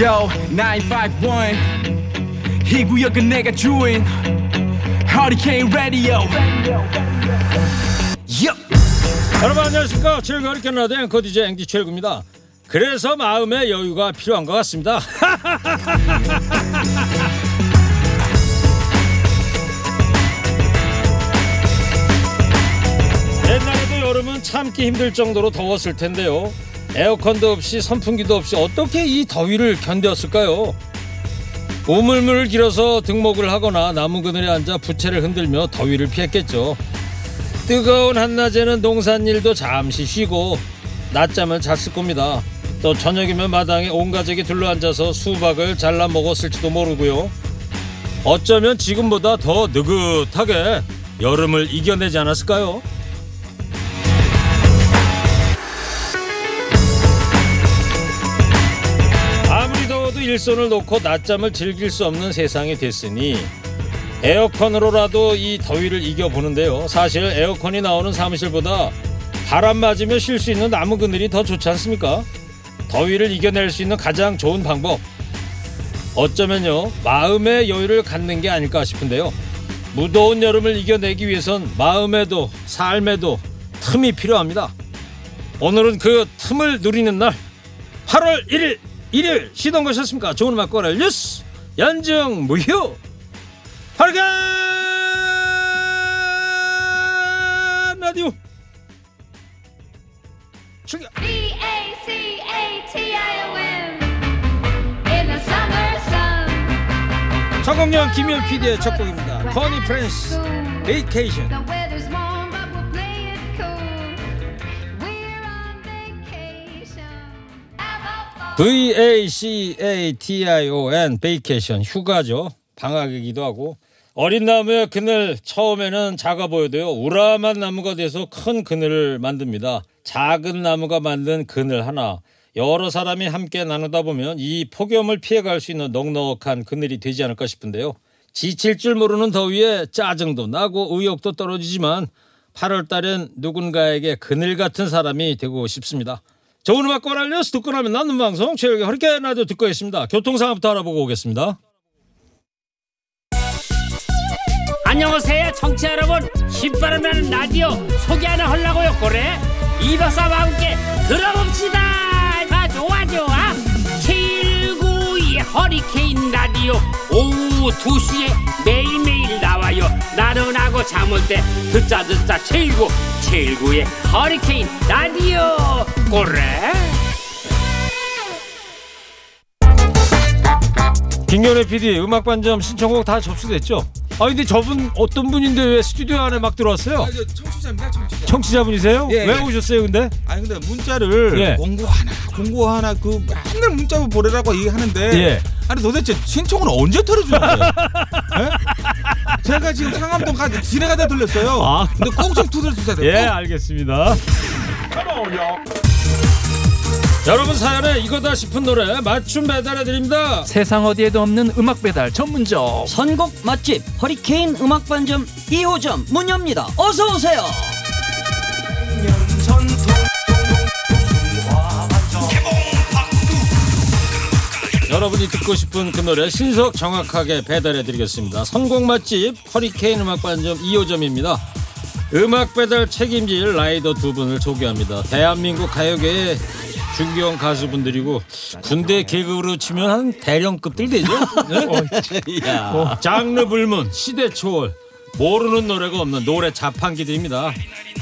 Yo 951 이 구역은 내가 주인. Hurricane Radio. Yup. 여러분 안녕하십니까? 최일구 허리케인 라디오 앵커 DJ 앵디 최일구입니다. 그래서 마음의 여유가 필요한 것 같습니다. 옛날에도 여름은 참기 힘들 정도로 더웠을 텐데요 에어컨도 없이 선풍기도 없이 어떻게 이 더위를 견뎠을까요 우물물을 길어서 등목을 하거나 나무 그늘에 앉아 부채를 흔들며 더위를 피했겠죠 뜨거운 한낮에는 농산일도 잠시 쉬고 낮잠을 잤을 겁니다. 또 저녁이면 마당에 온 가족이 둘러앉아서 수박을 잘라 먹었을지도 모르고요. 어쩌면 지금보다 더 느긋하게 여름을 이겨내지 않았을까요? 일손을 놓고 낮잠을 즐길 수 없는 세상이 됐으니 에어컨으로라도 이 더위를 이겨보는데요. 사실 에어컨이 나오는 사무실보다 바람 맞으며 쉴 수 있는 나무 그늘이 더 좋지 않습니까? 더위를 이겨낼 수 있는 가장 좋은 방법. 어쩌면요, 마음의 여유를 갖는 게 아닐까 싶은데요. 무더운 여름을 이겨내기 위해선 마음에도 삶에도 틈이 필요합니다. 오늘은 그 틈을 누리는 날 8월 1일 일요일 시동 거셨습니까? 좋은 음악 꺼낼 뉴스. 연중 무휴. 하르간 라디오. 출격. 성공령 김현 PD의 첫 곡입니다. 커니 프랜스 Vacation V-A-C-A-T-I-O-N vacation 휴가죠. 방학이기도 하고. 어린 나무의 그늘 처음에는 작아 보여도요. 우람한 나무가 돼서 큰 그늘을 만듭니다. 작은 나무가 만든 그늘 하나. 여러 사람이 함께 나누다 보면 이 폭염을 피해갈 수 있는 넉넉한 그늘이 되지 않을까 싶은데요. 지칠 줄 모르는 더위에 짜증도 나고 의욕도 떨어지지만 8월 달엔 누군가에게 그늘 같은 사람이 되고 싶습니다 좋은 음악 꺼날려서 듣고 나면 나는 방송 최혁의 허리케인 라디오 듣고 있습니다. 교통 상황부터 알아보고 오겠습니다. 안녕하세요 청취자 여러분. 신바람 나는 라디오 소개 하나 하려고요 그래. 이박사와 함께 들어봅시다. 아 좋아 좋아. 792 허리케인 라디오 오후 2시에 매일매일 나와요. 나른 하고 잠올 때 듣자 듣자 79 79의 허리케인 라디오 그래 김경래 PD 음악 반점 신청곡 다 접수됐죠? 아 근데 저분 어떤 분인데 왜 스튜디오 안에 막 들어왔어요? 아, 저 청취자입니다, 청취자. 청취자분이세요? 예, 왜 예. 오셨어요 근데? 아니 근데 문자를 예. 공고 하나, 공고 하나 그 맨날 문자 보내라고 얘기하는데 예. 아니 도대체 신청은 언제 털어주는 거예요? 예? 제가 지금 상암동 가 지나가다 들렸어요. 아. 근데 꼭 좀 두드려주세요. 예 꼭. 알겠습니다. 여러분 사연에 이거다 싶은 노래 맞춤 배달해 드립니다. 세상 어디에도 없는 음악 배달 전문점 선곡 맛집 허리케인 음악 반점 2호점 문 엽니다. 어서 오세요. 여러분이 듣고 싶은 그 노래 신속 정확하게 배달해 드리겠습니다. 선곡 맛집 허리케인 음악 반점 2호점입니다. 음악 배달 책임질 라이더 두 분을 소개합니다. 대한민국 가요계의 중견 가수분들이고 군대 계급으로 치면 한 대령급들 되죠. 네? 장르 불문, 시대 초월, 모르는 노래가 없는 노래 자판기들입니다.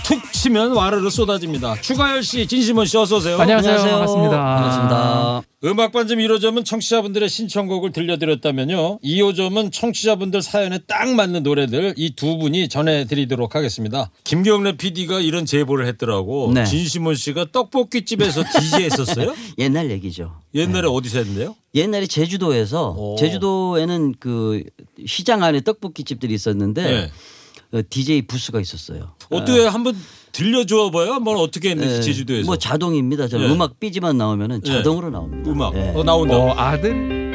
툭 치면 와르르 쏟아집니다. 추가열 씨, 진심원 씨 어서 오세요. 안녕하세요. 반갑습니다. 반갑습니다. 음악 반점 1호점은 청취자분들의 신청곡을 들려드렸다면요. 2호점은 청취자분들 사연에 딱 맞는 노래들 이 두 분이 전해드리도록 하겠습니다. 김경래 PD가 이런 제보를 했더라고. 네. 진심원 씨가 떡볶이집에서 DJ 했었어요? 옛날 얘기죠. 옛날에 어디서 했는데요? 옛날에 제주도에서 오. 제주도에는 그 시장 안에 떡볶이 집들이 있었는데 네. 어, DJ 부스가 있었어요. 어떻게 한번 들려줘 봐요? 한번 어떻게 했는지 예, 제주도에서. 뭐 자동입니다. 저 예. 음악 삐지만 나오면은 예. 자동으로 나옵니다. 음악 예. 어, 나온다. 어, 아들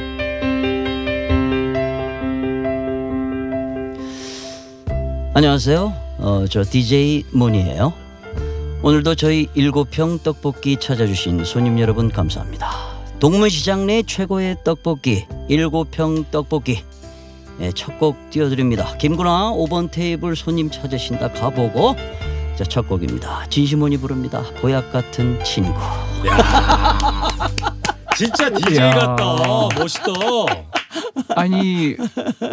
안녕하세요. 어, 저 DJ 문이에요. 오늘도 저희 일곱 평 떡볶이 찾아주신 손님 여러분 감사합니다. 동문시장 내 최고의 떡볶이 일곱평 떡볶이 예, 첫곡 띄워드립니다. 김구나 5번 테이블 손님 찾으신다 가보고 자, 첫 곡입니다. 진시몬이 부릅니다. 보약 같은 친구. 진짜 DJ. 같다. 멋있다. 아니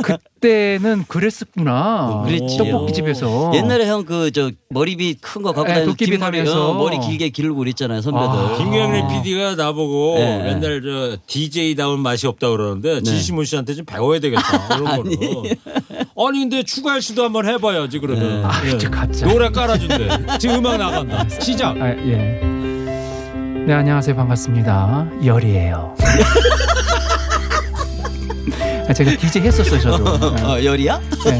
그때는 그랬었구나. 그랬지요. 떡볶이 집에서 옛날에 형 그 저 머리빗 큰 거 갖고 예, 다니는 도끼비 뒷머리 하면서. 어, 머리 길게 기르고 그랬잖아요 선배들. 아. 김경래 PD가 나보고 네. 맨날 저 DJ다운 맛이 없다 그러는데 진시문 씨한테 좀 배워야 되겠다. 이런 거로. 아니 근데 추가할 수도 한번 해봐야지 그러면. 아, 예. 저 가짜. 노래 깔아준대. 지금 음악 나간다. 시작. 아, 예. 네 안녕하세요 반갑습니다 열이에요. 아, 제가 DJ 했었어요 저도. 어, 열이야? 네.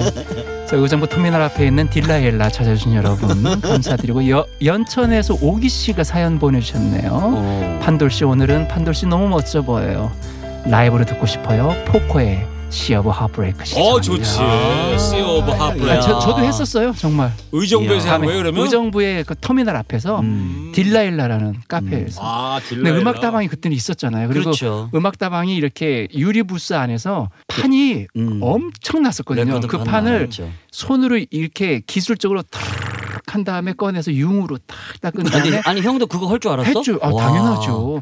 자, 의정부 터미널 앞에 있는 딜라엘라 찾아주신 여러분 감사드리고 여, 연천에서 오기 씨가 사연 보내주셨네요. 어. 판돌 씨 오늘은 판돌 씨 너무 멋져 보여요. 라이브로 듣고 싶어요. Poco의 Sea of Heartbreak 어 좋지. 아. Heartbreak. 아, 저, 저도 했었어요 정말. 의정부에서 한 거예요 그러면? 의정부의 그 터미널 앞에서 음. 딜라일라라는 카페에서. 아 딜라. 근데 음악 다방이 그때는 있었잖아요. 그리고 그렇죠. 음악 다방이 이렇게 유리 부스 안에서 판이 음. 엄청났었거든요. 그판 판을 많았죠. 손으로 이렇게 기술적으로 탁한 다음에 꺼내서 융으로 탁 닦은 아니, 다음에 아니 형도 그거 할 줄 알았어? 했죠. 아, 와. 당연하죠.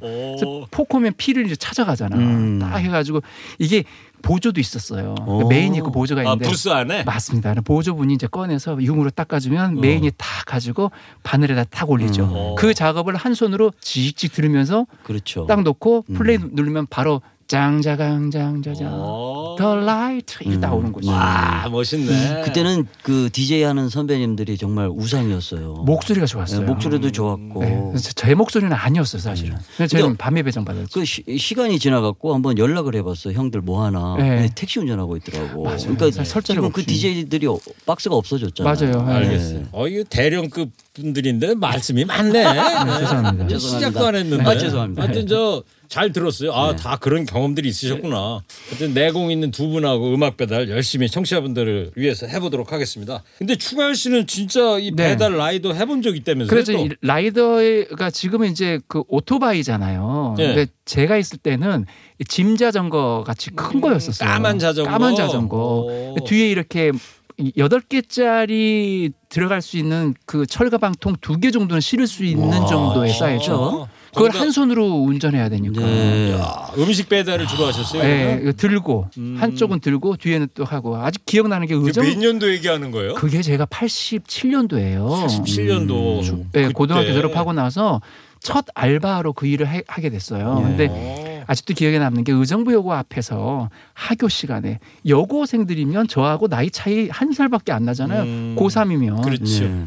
포코면 피를 이제 찾아가잖아. 음. 딱 해가지고 이게 보조도 있었어요. 오. 메인이 있고 보조가 아 있는데 부스 안에. 맞습니다. 보조분이 이제 꺼내서 융으로 닦아주면 메인이 탁 가지고 바늘에다 탁 올리죠. 음. 그 작업을 한 손으로 지직직 들으면서 그렇죠. 딱 놓고 음. 플레이 누르면 바로 짱자강장자장 오. The Light 이게 음. 나오는 거죠. 와 멋있네. 그때는 그 DJ 하는 선배님들이 정말 우상이었어요. 목소리가 좋았어요. 네, 목소리도 좋았고. 네, 제 목소리는 아니었어요 사실은. 그래서 저는 근데 밤에 배정 받았죠. 그 시, 시간이 지나갖고 한번 연락을 해봤어. 형들 뭐 하나. 네. 근데 택시 운전하고 있더라고. 맞아요. 그러니까 네, 지금 그. DJ들이 박스가 없어졌잖아요. 맞아요. 네. 알겠어요. 어 이거 대령급 분들인데 말씀이 많네. 네, 죄송합니다. 네, 시작도 안 했는데. 아, 죄송합니다. 하여튼 저 잘 들었어요. 아다 그런 경험들이 있으셨구나. 하여튼 내공 있는 두 분하고 음악 배달 열심히 청취자분들을 위해서 해보도록 하겠습니다. 근데 추가열 씨는 진짜 이 네. 배달 라이더 해본 적 있다면서요? 그래서 또? 이 라이더가 지금은 이제 그 오토바이잖아요. 네. 근데 제가 있을 때는 이짐 자전거 같이 큰 거였었어요. 까만 자전거? 까만 자전거. 오. 뒤에 이렇게 이 여덟 개짜리 들어갈 수 있는 그 철가방통 두 개 정도는 실을 수 있는 정도의 사이즈. 그걸 한 손으로 운전해야 되니까. 네. 아, 음식 배달을 주로 하셨어요? 네? 이거 들고 음. 한쪽은 들고 뒤에는 또 하고 아직 기억나는 게 의정 몇 년도 얘기하는 거예요? 그게 제가 87년도예요. 87년도. 음. 네, 고등학교 졸업하고 나서 첫 알바로 그 일을 해- 하게 됐어요. 예. 근데 아직도 기억에 남는 게 의정부 여고 앞에서 학교 시간에 여고생들이면 저하고 나이 차이 한 살밖에 안 나잖아요. 음. 고3이면 그렇죠. 네.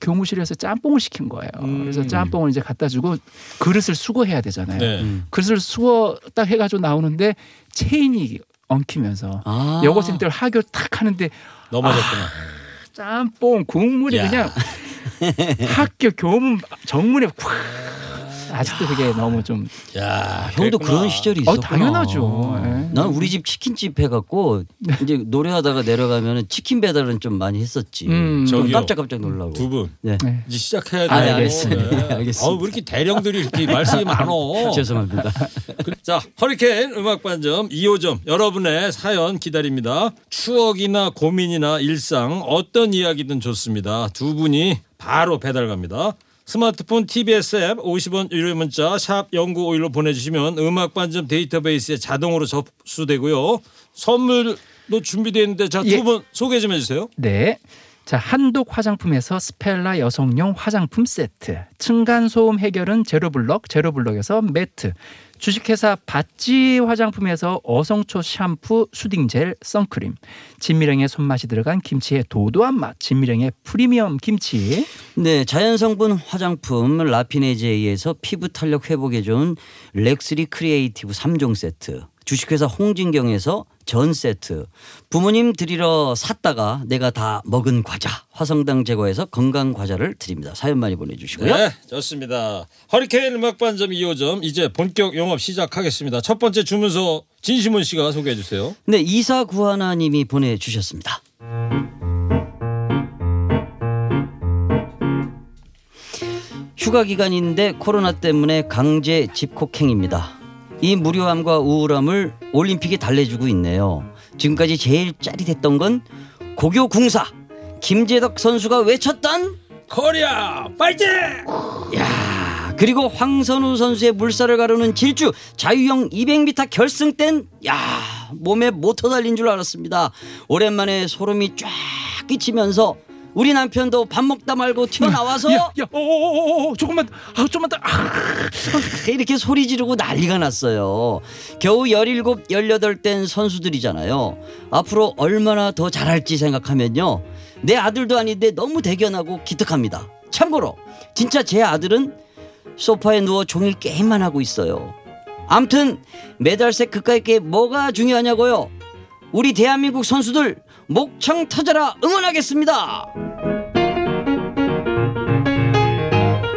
교무실에서 짬뽕을 시킨 거예요. 음. 그래서 짬뽕을 이제 갖다 주고 그릇을 수거해야 되잖아요. 네. 음. 그릇을 수거 딱 해가지고 나오는데 체인이 엉키면서 아. 여고생들 하교 탁 하는데 넘어졌구나. 짬뽕 국물이 야. 그냥 학교 교문 정문에 확 아직도 그게 너무 좀 야, 형도 그랬구나. 그런 시절이 어, 있었구나. 당연하죠. 예. 나는 우리 집 치킨집 해갖고 이제 노래하다가 내려가면은 치킨 배달은 좀 많이 했었지. 음. 좀 저기요. 깜짝깜짝 놀라고. 두 분. 네. 네. 이제 시작해야 돼요. 아, 네, 알겠습니다. 네. 알겠습니다. 아우, 왜 이렇게 대령들이 이렇게 말씀이 많어. 죄송합니다. 그- 자, 허리케인 음악반점 2호점 여러분의 사연 기다립니다. 추억이나 고민이나 일상 어떤 이야기든 좋습니다. 두 분이 바로 배달 갑니다. 스마트폰 TBS 앱 50원 유료 문자 샵 0951로 보내주시면 음악반점 데이터베이스에 자동으로 접수되고요. 선물도 준비되어 있는데 자, 예. 두분 소개 좀 해주세요. 네. 자, 한독 화장품에서 스펠라 여성용 화장품 세트. 층간소음 해결은 제로블럭, 제로블럭에서 매트. 주식회사 바찌 화장품에서 어성초 샴푸, soothing 젤, 선크림. 진미령의 손맛이 들어간 김치의 도도한 맛. 진미령의 프리미엄 김치. 네, 자연성분 화장품 라피네제이에서 피부 탄력 회복에 좋은 렉스리 크리에이티브 3종 세트. 주식회사 홍진경에서 전 세트. 부모님 드리러 샀다가 내가 다 먹은 과자. 화성당 제과에서 건강 과자를 드립니다. 사연 많이 보내주시고요. 네, 좋습니다. 허리케인 음악반점 2호점 이제 본격 영업 시작하겠습니다. 첫 번째 주문서 진시몬 씨가 소개해 주세요. 네, 이사 구하나님이 보내주셨습니다. 휴가 기간인데 코로나 때문에 강제 집콕행입니다. 이 무료함과 우울함을 올림픽에 달래주고 있네요. 지금까지 제일 짜릿했던 건 고교 궁사 김재덕 선수가 외쳤던 코리아 파이팅! 야 그리고 황선우 선수의 물살을 가르는 질주 자유형 200m 결승 땐야 몸에 모터 달린 줄 알았습니다. 오랜만에 소름이 쫙 끼치면서 우리 남편도 밥 먹다 말고 튀어나와서 야, 야, 어, 어, 어, 어, 조금만, 아, 조금만 더. 아, 이렇게 소리 지르고 난리가 났어요. 겨우 17, 18된 선수들이잖아요. 앞으로 얼마나 더 잘할지 생각하면요. 내 아들도 아닌데 너무 대견하고 기특합니다. 참고로 진짜 제 아들은 소파에 누워 종일 게임만 하고 있어요. 암튼 메달색 그까이 게 뭐가 중요하냐고요. 우리 대한민국 선수들 목청 터져라 응원하겠습니다.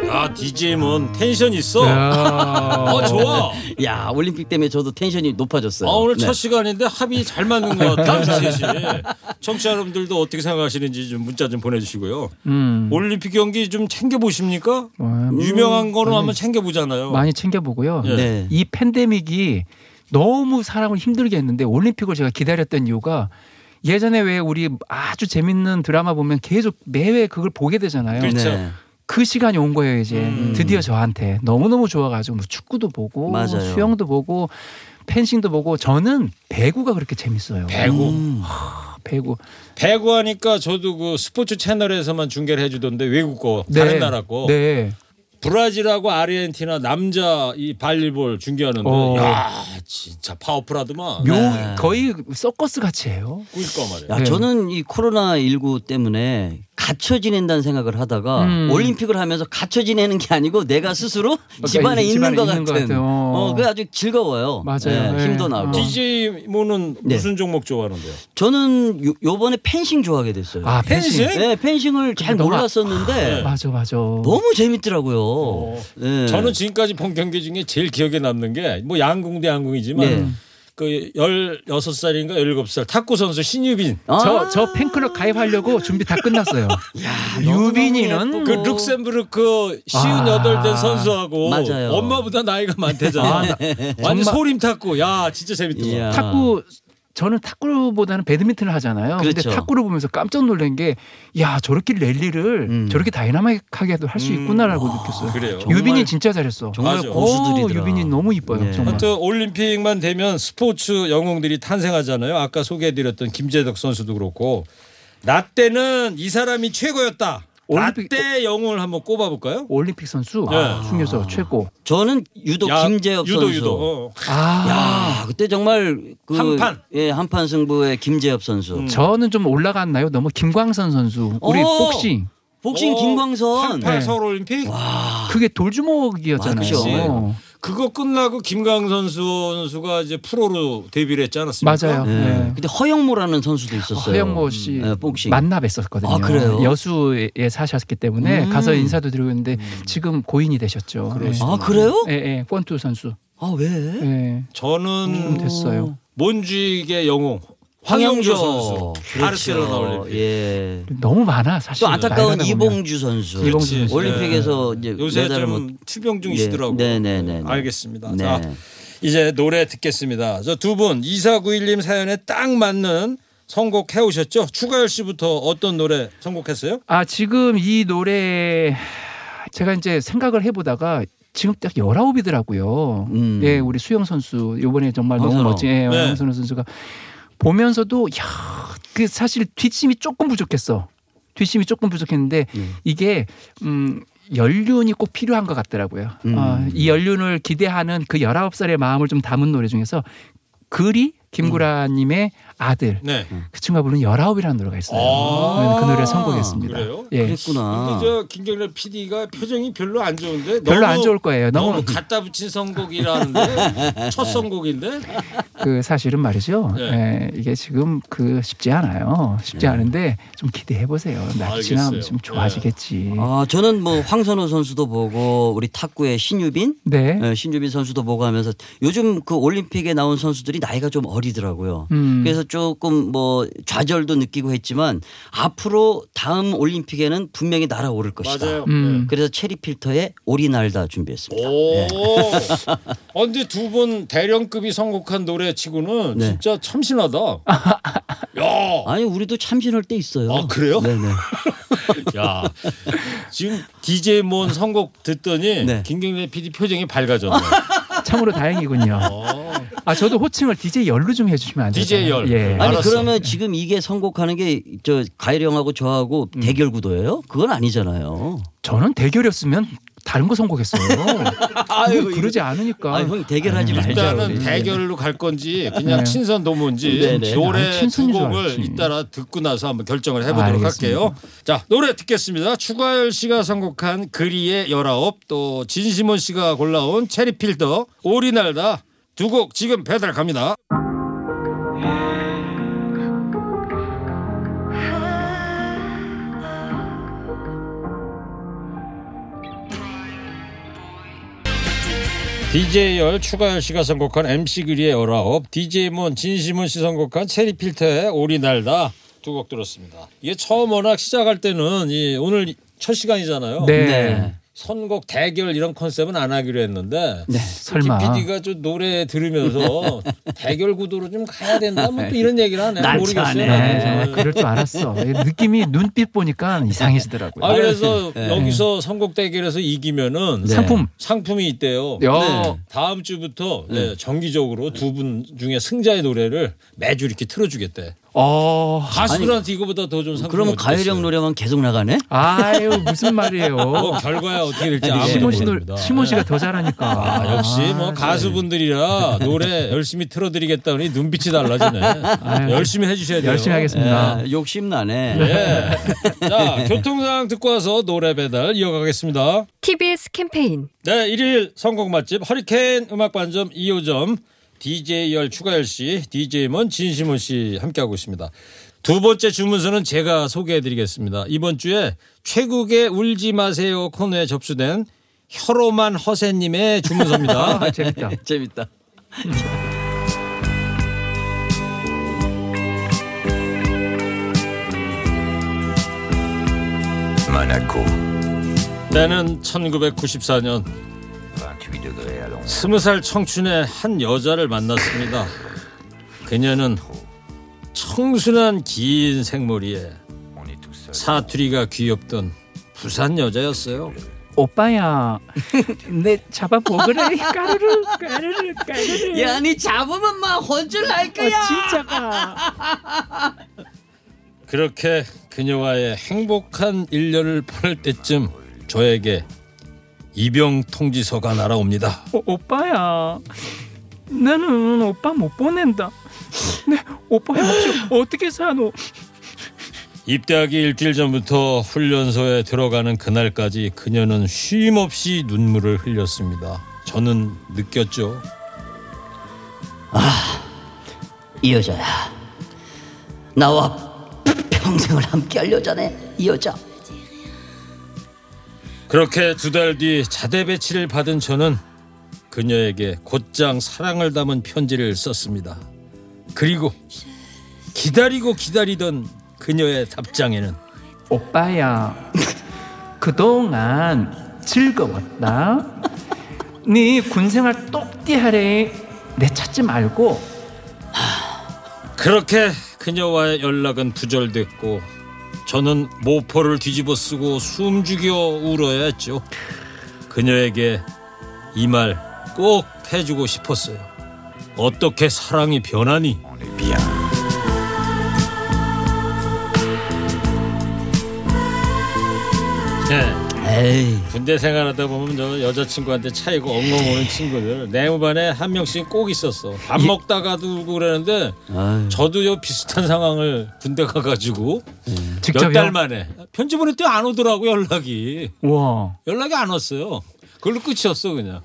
야 DJ면 텐션 있어. 야. 어 좋아. 야 올림픽 때문에 저도 텐션이 높아졌어요. 아, 오늘 네. 첫 시간인데 합이 잘 맞는 것 같아요. 셋이. 청취자 여러분들도 어떻게 생각하시는지 좀 문자 좀 보내주시고요. 음. 올림픽 경기 좀 챙겨 보십니까? 와, 유명한 거는 많이- 한번 챙겨 보잖아요. 많이 챙겨보고요. 예. 네. 이 팬데믹이 너무 사람을 힘들게 했는데 올림픽을 제가 기다렸던 이유가 예전에 왜 우리 아주 재밌는 드라마 보면 계속 매회 그걸 보게 되잖아요. 그렇죠. 네. 그 시간이 온 거예요 이제 음. 드디어 저한테 너무너무 좋아가지고 뭐 축구도 보고 맞아요. 수영도 보고 펜싱도 보고 저는 배구가 그렇게 재밌어요. 배구. 음. 배구. 배구 하니까 저도 그 스포츠 채널에서만 중계를 해주던데 외국 거 다른 나라 거 네. 브라질하고 아르헨티나 남자 이 발리볼 중계하는데 어. 야 진짜 파워풀하더만. 묘 네. 거의 서커스 같이 해요. 그러니까 말이야. 야, 네. 저는 이 코로나 19 때문에 갇혀 지낸다는 생각을 하다가 음. 올림픽을 하면서 갇혀 지내는 게 아니고 내가 스스로 집안에 이- 있는 집안에 것 있는 것 같은. 같아요. 어, 그 아주 즐거워요. 맞아요. 네. 힘도 나고. 어. DJ 모는 네. 무슨 종목 좋아하는데요? 저는 요, 요번에 펜싱 좋아하게 됐어요. 아 펜싱. 펜싱? 네, 펜싱을 잘 너무 아- 몰랐었는데 맞아 맞아. 너무 재밌더라고요. 어. 네. 저는 지금까지 본 경기 중에 제일 기억에 남는 게 뭐 양궁 대 양궁이지만 네. 그 16살인가 17살 탁구 선수 신유빈 아, 저, 저 팬클럽 가입하려고 준비 다 끝났어요. 유빈이는 그 룩셈부르크 시운 여덟 된 선수하고 맞아요. 엄마보다 나이가 많대잖아. 아, 나- 완전 소림 탔고 야 진짜 재밌더만. 이야. 탁구 저는 탁구보다는 배드민턴을 하잖아요. 그렇죠. 근데 탁구를 보면서 깜짝 놀란 게 야 저렇게 랠리를 음. 저렇게 다이나믹하게도 할수 음. 있구나라고 느꼈어요. 그래요. 유빈이 진짜 잘했어. 정말. 오, 유빈이 너무 이뻐요. 네. 정말. 올림픽만 되면 스포츠 영웅들이 탄생하잖아요. 아까 소개해드렸던 김제덕 선수도 그렇고 나 때는 이 사람이 최고였다. 올림픽- 나때 영웅을 한번 꼽아볼까요? 올림픽 선수 네. 중에서 최고. 저는 유도 야, 김재엽 유도 선수. 유도. 어. 아, 야, 그때 정말 그 한판. 예, 한판 승부의 김재엽 선수. 음. 저는 좀 올라갔나요? 너무 김광선 선수. 우리 오! 복싱. 복싱 어, 김광선. 88 네. 서울 올림픽 그게 돌주먹이었잖아요. 맞죠. 그거 끝나고 김광선 선수가 이제 프로로 데뷔를 했지 않았습니까? 맞아요. 네. 네. 근데 허영모라는 선수도 있었어요. 허영모 씨 네, 복싱. 만나 뵀었거든요. 아, 그래요? 여수에 사셨기 때문에 음. 가서 인사도 드리고 있는데 지금 고인이 되셨죠. 네. 아 그래요? 예, 예, 권투 선수. 아 왜? 예. 저는 좀 됐어요. 몬주익의 영웅 황영조 선수 그렇죠. 바르셀로나 올림픽. 예. 너무 많아 사실. 또 안타까운. 이봉주 선수. 이봉주 선수. 올림픽에서 이제 요새 메달을 못. 좀 투병 중이시더라고요. 네, 네, 네, 네. 알겠습니다. 네. 자, 이제 노래 듣겠습니다. 저 두 분 2491님 사연에 딱 맞는 선곡 해 오셨죠? 추가열 씨부터 어떤 노래 선곡했어요? 아 지금 이 노래 제가 이제 생각을 해 보다가 지금 딱 열아홉이더라고요. 음. 예, 우리 수영 선수 이번에 정말 너무 황선호. 멋진 예, 네. 황선호 선수가 보면서도 야, 그 사실 뒷심이 조금 부족했어. 뒷심이 조금 부족했는데 음. 이게 음. 연륜이 꼭 필요한 것 같더라고요. 음. 어, 이 연륜을 기대하는 그 19살의 마음을 좀 담은 노래 중에서 글이 김구라님의 아들 네. 그 친구가 부른 19이라는 노래가 있어요. 아, 그 노래 선곡했습니다. 그래요? 예. 그랬구나. 근데 저 김경래 PD가 표정이 별로 안 좋은데 별로 너무, 안 좋을 거예요. 너무, 너무 갖다 붙인 선곡이라는데 첫 선곡인데 그 사실은 말이죠. 네. 예, 이게 지금 그 쉽지 않아요. 쉽지 않은데 좀 기대해 보세요. 알겠어요. 좀 좋아지겠지. 아, 저는 뭐 황선우 선수도 보고 우리 탁구의 신유빈 네. 예, 신유빈 선수도 보고 하면서 요즘 그 올림픽에 나온 선수들이 나이가 좀 어리더라고요. 음. 그래서 조금 뭐 좌절도 느끼고 했지만 앞으로 다음 올림픽에는 분명히 날아오를 것이다. 맞아요. 음. 그래서 체리 필터의 오리 날다 준비했습니다. 오. 예. 어, 근데 두분 대령급이 선곡한 노래 치고는 네. 진짜 참신하다. 야. 아니 우리도 참신할 때 있어요. 아, 그래요? 네네. 야. 지금 DJ 몬 선곡 듣더니 네. 김경래 PD 표정이 밝아졌네. 참으로 다행이군요. 어. 아 저도 호칭을 DJ 열로 좀 해주시면 안 돼요? DJ 열. 예. 아니 알았어. 그러면 지금 이게 선곡하는 게 저 가혜령하고 저하고 음. 대결 구도예요? 그건 아니잖아요. 저는 대결이었으면 다른 거 선곡했어요. 아유, 그러지 않으니까. 아, 형 대결하지 아유, 말자. 일단은 우리. 대결로 갈 건지 그냥 네. 친선 도모인지 네네. 노래 아니, 두 친선인 줄 곡을 알았지. 이따라 듣고 나서 한번 결정을 해보도록 알겠습니다. 할게요. 자 노래 듣겠습니다. 추가열 씨가 선곡한 그리의 열아홉 또 진시몬 씨가 골라온 체리필더 오리날다 두 곡 지금 배달 갑니다. DJ 열 추가열 씨가 선곡한 MC 그리의 열아홉, DJ 몬 진시몬 씨 선곡한 체리필터의 오리 날다 두 곡 들었습니다. 이게 처음 워낙 시작할 때는 이 오늘 첫 시간이잖아요. 네. 네. 선곡 대결 이런 컨셉은 안 하기로 했는데 설마. PD가 저 노래 들으면서 대결 구도로 좀 가야 된다 뭐 또 이런 얘기를 하네 날 모르겠어요. 네, 나는. 그럴 줄 알았어. 느낌이 눈빛 보니까 이상해지더라고요. 아 그래서 네. 여기서 선곡 대결에서 이기면은 네. 상품. 상품이 있대요. 야. 다음 주부터 네, 정기적으로 두 분 중에 승자의 노래를 매주 이렇게 틀어주겠대. 어. 가수들한테 이거보다 더 좋은 상품. 그러면 가혜령 노래만 계속 나가네? 아유 무슨 말이에요. 뭐 결과야 어떻게 될지 아무도 시몬 씨 노- 모릅니다. 시몬 씨가 더 잘하니까. 아, 역시 뭐 아, 가수분들이라 노래 열심히 틀어드리겠다니 눈빛이 달라지네. 아유. 열심히 해주셔야 돼요. 열심히 하겠습니다. 예, 욕심 나네. 예. 자 교통상황 듣고 와서 노래 배달 이어가겠습니다. TBS 캠페인 네, 일일 선곡 맛집 허리케인 음악 반점 2호점 DJ 열 추가열 씨, DJ 먼 진시몬 씨 함께하고 있습니다. 두 번째 주문서는 제가 소개해드리겠습니다. 이번 주에 최국의 울지 마세요 코너에 접수된 혀로만 허세님의 주문서입니다. 아, 재밌다. 재밌다. 때는 1994년 28 degrés à l'ombre. 스무 살 청춘의 한 여자를 만났습니다. 그녀는 청순한 긴 생머리에. 사투리가 귀엽던 부산 여자였어요. 오빠야, 내 잡아 먹으래. 까르르 까르르 까르르. 야, 니 잡으면 막 혼쭐 날 어, 거야. 진짜가. 그렇게 그녀와의 행복한 일년을 보낼 때쯤 저에게 이병 통지서가 날아옵니다. 어, 오빠야, 나는 오빠 못 보낸다. 내 오빠 혹시 어떻게 사노? 입대하기 일주일 전부터 훈련소에 들어가는 그날까지 그녀는 쉼 없이 눈물을 흘렸습니다. 저는 느꼈죠. 이 여자야. 나와 평생을 함께 할 여자네. 이 여자. 그렇게 두 달 뒤 자대 배치를 받은 저는 그녀에게 곧장 사랑을 담은 편지를 썼습니다. 그리고 기다리고 기다리던 그녀의 답장에는 오빠야, 그동안 즐거웠다. 네 군생활 똑띠 하래. 내 찾지 말고 그렇게 그녀와의 연락은 두절됐고 저는 모포를 뒤집어 쓰고 숨죽여 울어야 했죠. 그녀에게 이 말 꼭 해주고 싶었어요. 어떻게 사랑이 변하니? 네. 에이. 군대 생활하다 보면 저 여자친구한테 차이고 엉엉 오는 친구들 내 반에 한 명씩 꼭 있었어. 밥 먹다가도 울고 그러는데 아유. 저도 요 비슷한 상황을 군대 가가지고 몇 직접요. 달 만에 편지 보낼 때 안 오더라고 연락이 와, 연락이 안 왔어요. 그걸로 끝이었어 그냥.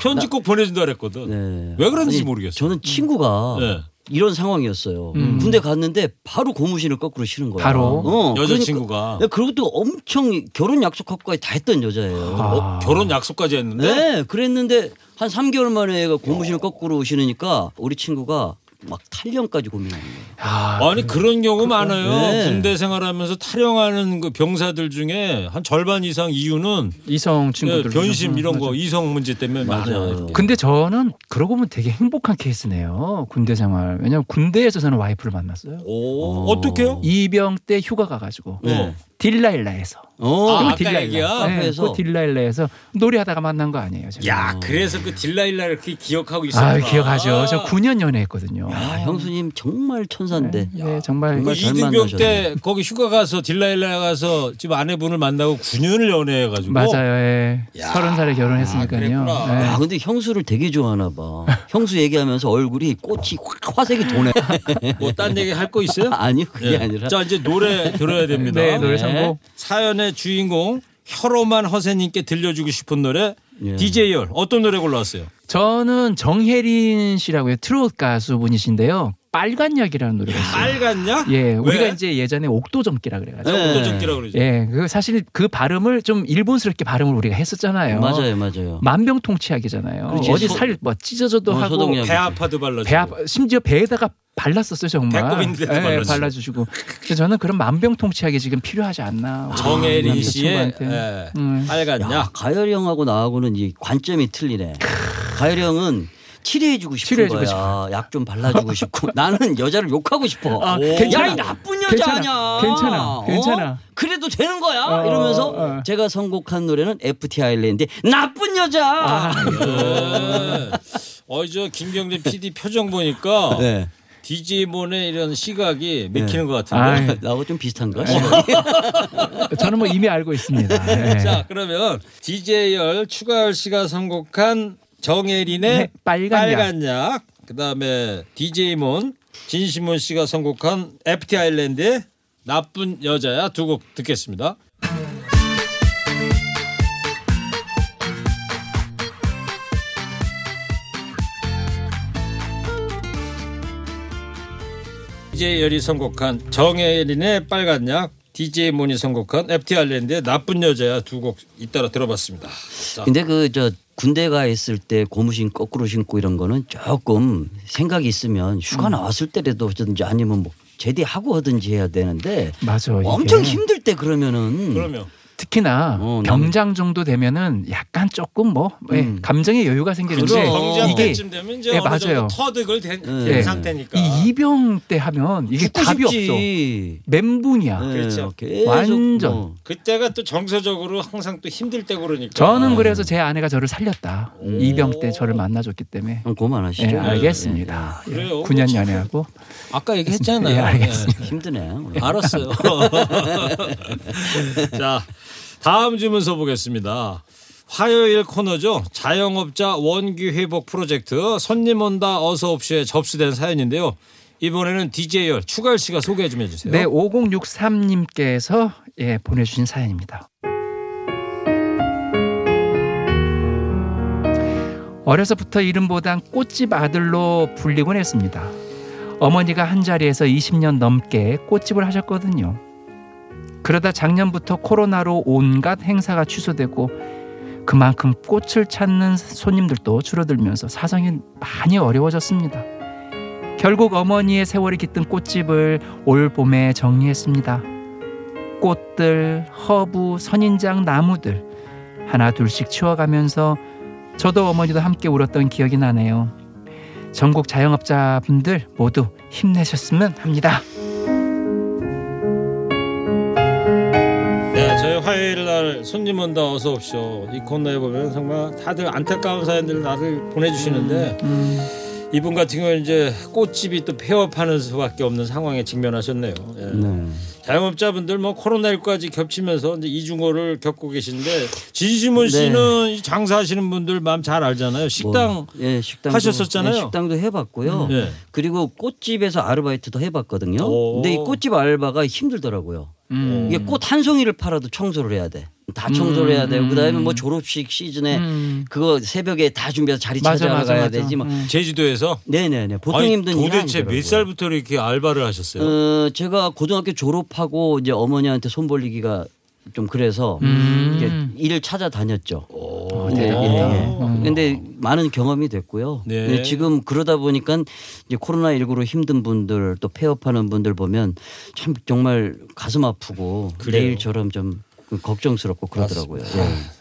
편지 꼭 보내준다 그랬거든. 네. 왜 그런지 아니, 모르겠어요. 저는 친구가 네. 이런 상황이었어요. 음. 군대 갔는데 바로 고무신을 거꾸로 신은 거야. 바로? 어, 여자친구가 그러니까, 그것도 엄청 결혼 약속하고까지 다 했던 여자예요. 아. 어, 결혼 약속까지 했는데 네, 그랬는데 한 3개월 만에 얘가 고무신을 거꾸로 신으니까 우리 친구가 막 탈령까지 고민하는 거예요. 아, 아니 그런 경우 많아요. 네. 군대 생활하면서 탈영하는 그 병사들 중에 한 절반 이상 이유는 이성 예, 친구들 변심 이런 거 맞아요. 이성 문제 때문에 많아요. 근데 저는 그러고 보면 되게 행복한 케이스네요. 군대 생활. 왜냐면 군대에서 저는 와이프를 만났어요. 오, 어떻게요? 이병 때 휴가 가가지고 네. 딜라일라에서. 어, 아, 그 아까 딜라일라. 얘기야? 네, 카페에서? 그 딜라일라에서 노래하다가 만난 거 아니에요. 제가. 야, 그래서 그 딜라일라를 그렇게 기억하고 있었구나. 아 기억하죠. 저 9년 연애했거든요. 야, 형수님 정말 천사인데. 네, 정말 그 정말 잘 이등병. 때 거기 휴가 가서 딜라일라 가서 지금 아내분을 만나고 9년을 연애해가지고 맞아요. 예. 야. 서른 살에 결혼했으니까요. 그랬구나. 예. 야, 근데 형수를 되게 좋아하나 봐. 형수 얘기하면서 얼굴이 꽃이 확 화색이 도네. 뭐 딴 얘기 할 거 있어요? 아니요, 그게 예. 아니라. 자 이제 노래 들어야 됩니다. 네, 노래 네. 선곡. 사연의 주인공 혀로만 허세님께 들려주고 싶은 노래 예. DJ열 어떤 노래 골라왔어요? 저는 정혜린 씨라고요. 트로트 가수분이신데요. 빨간 약이라는 노래가 있어요. 빨간 약? 예, 우리가 왜? 이제 예전에 옥도전기라 그래가지고. 네. 옥도전기라고 그러죠. 예, 그 사실 그 발음을 좀 일본스럽게 발음을 우리가 했었잖아요. 맞아요, 맞아요. 만병통치약이잖아요. 그렇지. 어디 소- 살뭐 찢어져도 어, 하고 소독약. 배 아파도 발라주고. 배 아파, 심지어 배에다가 발랐었어요 정말. 배꼽 있는데도 예, 발라주고. 발라주시고. 그래서 저는 그런 만병통치약이 지금 필요하지 않나. 정혜린 씨의. 예, 음. 빨간 야, 약. 가열이 형하고 나하고는 이 관점이 틀리네. 가열이 형은 치료해주고 싶은 치료해주고 거야. 약 좀 발라주고 싶고 나는 여자를 욕하고 싶어. 아, 오. 괜찮아. 야, 이 나쁜 여자 괜찮아. 아니야. 괜찮아. 괜찮아. 어? 그래도 되는 거야. 어, 이러면서 어. 제가 선곡한 노래는 FT 아일랜드 나쁜 여자. 아, 예. 어이 저 김경재 PD 표정 보니까 네. DJ 몬의 이런 시각이 맥히는 것 같은데. 아이, 나하고 좀 비슷한가? 저는 뭐 이미 알고 있습니다. 예. 자 그러면 DJ열 추가열 씨가 선곡한 정혜린의 네, 빨간 약. 빨간 약. 그다음에 DJ몬 진시몬 씨가 선곡한 FT 아일랜드의 나쁜 여자야 두 곡 듣겠습니다. DJ열이 선곡한 정혜린의 빨간 약, DJ몬이 선곡한 FT 아일랜드의 나쁜 여자야 두 곡 잇따라 들어봤습니다. 자, 근데 그 저 군대 가 있을 때 고무신 거꾸로 신고 이런 거는 조금 생각이 있으면 휴가 나왔을 때라도 하든지 아니면 뭐 제대하고 하든지 해야 되는데 맞아. 엄청 힘들 때 그러면은 그러면 특히나 어, 병장 정도 되면은 약간 조금 뭐 예, 음. 감정의 여유가 생기는데. 경장 이게 때쯤 되면 이제 예, 맞아요. 터득을 된, 네. 된 예. 상태니까. 이 이병 때 하면 이게 답이 없어. 싶지. 멘붕이야. 네, 그렇죠. 완전. 뭐. 그때가 또 정서적으로 항상 또 힘들 때 그러니까. 저는 그래서 제 아내가 저를 살렸다. 오. 이병 때 저를 만나줬기 때문에. 그럼 그만하시죠. 예, 알겠습니다. 예, 그래요. 9년 뭐 연애하고 아까 얘기했잖아요. 예, 알겠습니다. 예. 힘드네. 알았어요. 자, 다음 주문서 보겠습니다. 화요일 코너죠. 자영업자 원기 회복 프로젝트 손님 온다 어서 옵쇼에 접수된 사연인데요. 이번에는 DJ열 추가열 씨가 소개 좀 해주세요. 네, 5063님께서 예, 보내주신 사연입니다. 어려서부터 이름보단 꽃집 아들로 불리곤 했습니다. 어머니가 한 자리에서 20년 넘게 꽃집을 하셨거든요. 그러다 작년부터 코로나로 온갖 행사가 취소되고 그만큼 꽃을 찾는 손님들도 줄어들면서 사정이 많이 어려워졌습니다. 결국 어머니의 세월이 깃든 꽃집을 올 봄에 정리했습니다. 꽃들, 허브, 선인장, 나무들 하나 둘씩 치워가면서 저도 어머니도 함께 울었던 기억이 나네요. 전국 자영업자분들 모두 힘내셨으면 합니다. 네, 화요일 날 손님 온다 어서 옵쇼 이 코너에 보면 정말 다들 안타까운 사연들을 다들 보내주시는데 음, 이분 같은 경우는 이제 꽃집이 또 폐업하는 수밖에 없는 상황에 직면하셨네요. 예. 네. 자영업자분들 뭐 코로나19까지 겹치면서 이제 이중고를 겪고 계신데 진심원 네. 씨는 이 장사하시는 분들 마음 잘 알잖아요. 식당 뭐, 예, 식당도, 하셨었잖아요. 예, 식당도 해봤고요. 예. 그리고 꽃집에서 아르바이트도 해봤거든요. 오. 근데 이 꽃집 알바가 힘들더라고요. 음. 이게 꽃 한 송이를 팔아도 청소를 해야 돼. 다 청소를 해야 되고 그다음에 뭐 졸업식 시즌에 음. 그거 새벽에 다 준비해서 자리 맞아, 찾아가야 맞아, 맞아. 되지 뭐. 음. 제주도에서 네네네. 보통 아니, 힘든 일이 도대체. 몇 살부터 이렇게 알바를 하셨어요? 어, 제가 고등학교 졸업하고 이제 어머니한테 손 벌리기가 좀 그래서 음. 이게 일을 찾아다녔죠. 어, 네. 예, 예. 음. 근데 많은 경험이 됐고요. 네. 근데 지금 그러다 보니까 이제 코로나 19로 힘든 분들 또 폐업하는 분들 보면 참 정말 가슴 아프고 그래요. 내일처럼 좀 걱정스럽고 그러더라고요. 예.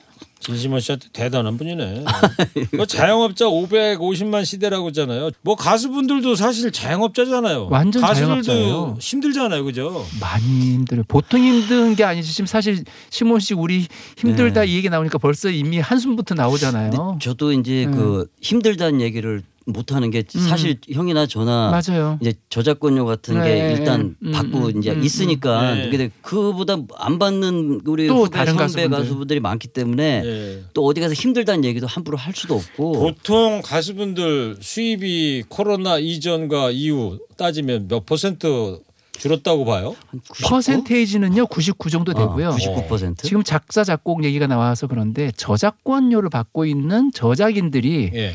진심원 씨한테 대단한 분이네. 뭐 자영업자 550만 시대라고 하잖아요. 뭐 가수분들도 사실 자영업자잖아요. 완전 가수들도 자영업자예요. 힘들잖아요, 그죠? 많이 힘들어요. 보통 힘든 게 아니지. 지금 사실 시몬 씨 우리 힘들다 네. 이 얘기 나오니까 벌써 이미 한숨부터 나오잖아요. 저도 이제 그 힘들다는 얘기를 못 하는 게 사실 형이나 저나 음. 맞아요. 이제 저작권료 같은 게 네. 일단 음, 받고 음, 이제 음, 있으니까 네. 근데 그보다 안 받는 우리 또 후배 다른 선배 가수분들. 가수분들이 많기 때문에 예. 또 어디 가서 힘들다는 얘기도 함부로 할 수도 없고 보통 가수분들 수입이 코로나 이전과 이후 따지면 몇 퍼센트 줄었다고 봐요? 한 99? 퍼센테이지는요 99 정도 되고요. 아, 99%. 지금 작사 작곡 얘기가 나와서 그런데 저작권료를 받고 있는 저작인들이 예.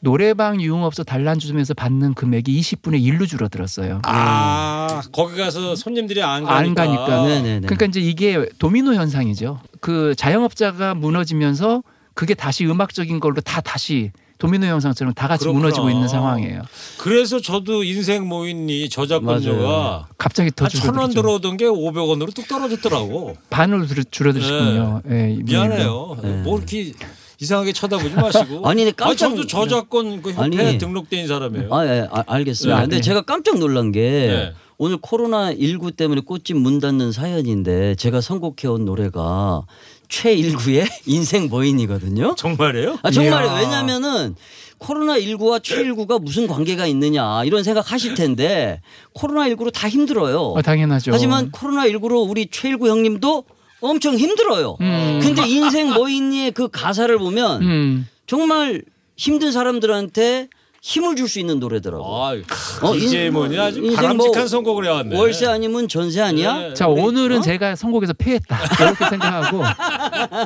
노래방 유흥업소 단란주 점에서 받는 금액이 20분의 1로 줄어들었어요. 아, 거기 가서 손님들이 안 가니까. 안 가니까. 네네네. 그러니까 이제 이게 도미노 현상이죠. 그 자영업자가 무너지면서 그게 다시 음악적인 걸로 다 다시 도미노 현상처럼 다 같이 그렇구나. 무너지고 있는 상황이에요. 그래서 저도 인생 모인이 저작권료가 갑자기 더한천원 줄어들죠. 들어오던 게 500원으로 뚝 떨어졌더라고. 반으로 줄- 줄어드시군요. 예, 이 미안해요. 네. 뭐 이렇게 이상하게 쳐다보지 마시고. 아니, 근데 깜짝- 저도 저작권 그 협회에 아니. 등록된 사람이에요. 아, 예, 아, 알겠습니다. 네. 근데 제가 깜짝 놀란 게 네. 오늘 코로나 19 때문에 꽃집 문 닫는 사연인데 제가 선곡해 온 노래가 최일구의 인생 뭐 있니거든요. 정말이에요? 아. 이야. 왜냐면은 코로나 19와 최일구가 무슨 관계가 있느냐 이런 생각 하실 텐데 코로나 19로 다 힘들어요. 어, 당연하죠. 하지만 코로나 19로 우리 최일구 형님도 엄청 힘들어요. 음. 근데 인생 뭐 있니의 그 가사를 보면 음. 정말 힘든 사람들한테 힘을 줄 수 있는 노래더라고. 아, 어, 이제 인- 뭐냐 아주 인생 바람직한 뭐 선곡을 해왔네. 월세 아니면 전세 아니야? 네. 자 오늘은 제가 선곡에서 패했다 이렇게 생각하고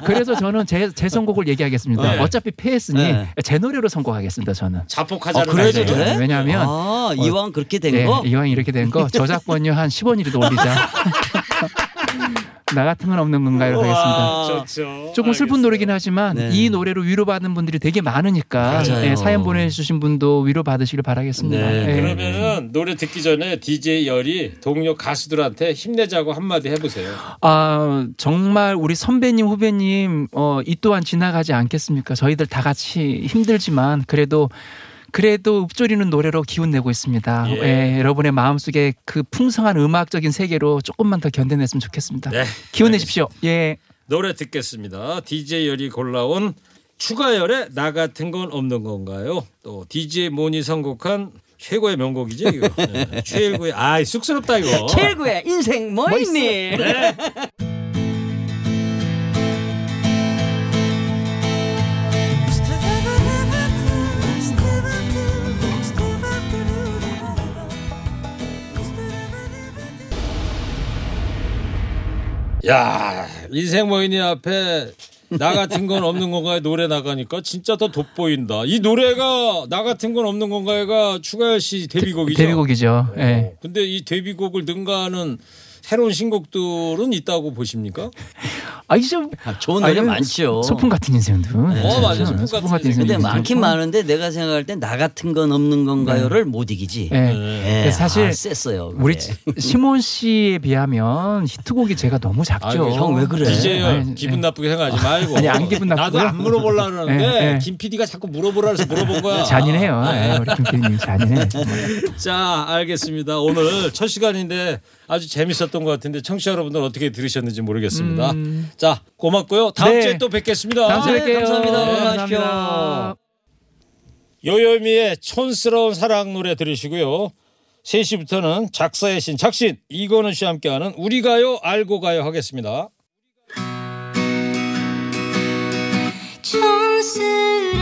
그래서 저는 제, 제 선곡을 얘기하겠습니다. 네. 어차피 패했으니 네. 제 노래로 선곡하겠습니다. 저는. 자폭하자는 아, 그래도. 돼? 왜냐하면 아, 이왕 그렇게 된 네, 거? 이왕 이렇게 된 거 저작권료 한 10원이라도 올리자. 나 같은 건 없는 건가요? 하겠습니다. 좋죠. 조금 슬픈 노래긴 하지만 네. 이 노래로 위로받는 분들이 되게 많으니까. 예, 사연 보내주신 분도 위로받으시길 바라겠습니다. 네. 예. 그러면은 노래 듣기 전에 DJ 열이 동료 가수들한테 힘내자고 한마디 해보세요. 아 정말 우리 선배님 후배님 어, 이 또한 지나가지 않겠습니까? 저희들 다 같이 힘들지만 그래도 그래도 읊조리는 노래로 기운 내고 있습니다. 예. 예, 여러분의 마음속에 그 풍성한 음악적인 세계로 조금만 더 견뎌냈으면 좋겠습니다. 네. 기운 내십시오. 예. 노래 듣겠습니다. DJ 열이 골라온 추가열의 나 같은 건 없는 건가요? 또 DJ 모니 선곡한 최고의 명곡이죠 이거. 네. 최일구의 아 쑥스럽다 이거. 최일구의 인생 뭐 있니? 야 인생 모인이 앞에 나 같은 건 없는 건가요 노래 나가니까 진짜 더 돋보인다. 이 노래가 나 같은 건 없는 건가요가 추가열 씨 데뷔곡이죠. 데뷔곡이죠. 예. 어, 근데 이 데뷔곡을 능가하는 새로운 신곡들은 있다고 보십니까? 아 이제 아, 좋은 노래 이건 많죠. 소풍 같은 인생도. 어, 맞아. 소풍 소풍 같은 인생. 근데 많긴. 많은데 내가 생각할 땐나 같은 건 없는 건가요를 못 이기지. 예. 예, 그래서 사실 아, 셌어요. 그게. 우리 지- 시몬 씨에 비하면 히트곡이 제가 너무 작죠. 형 왜 그래? DJ 아니, 기분 예. 나쁘게 생각하지 말고. 아니, 안 기분 나도 나쁘고요. 안 물어보려 그러는데 예, 예. 김 PD가 자꾸 물어보라 해서 물어본 거야. 잔인해요. 예, 우리 김 PD님 잔인해. 자, 알겠습니다. 오늘 첫 시간인데 아주 재밌었던 것 같은데 청취자 여러분들 어떻게 들으셨는지 모르겠습니다. 음. 자 고맙고요. 다음 네. 주에 또 뵙겠습니다. 다음 주에 네, 뵐게요. 감사합니다. 네, 감사합니다. 요요미의 촌스러운 사랑 노래 들으시고요. 3시부터는 작사의 신 작신 이건우 씨와 함께하는 우리 가요 알고 가요 하겠습니다. 촌스러운